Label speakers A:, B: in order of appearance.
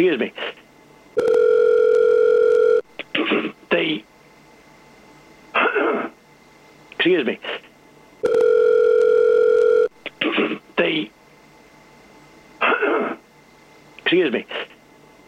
A: excuse me. the excuse me. the excuse me.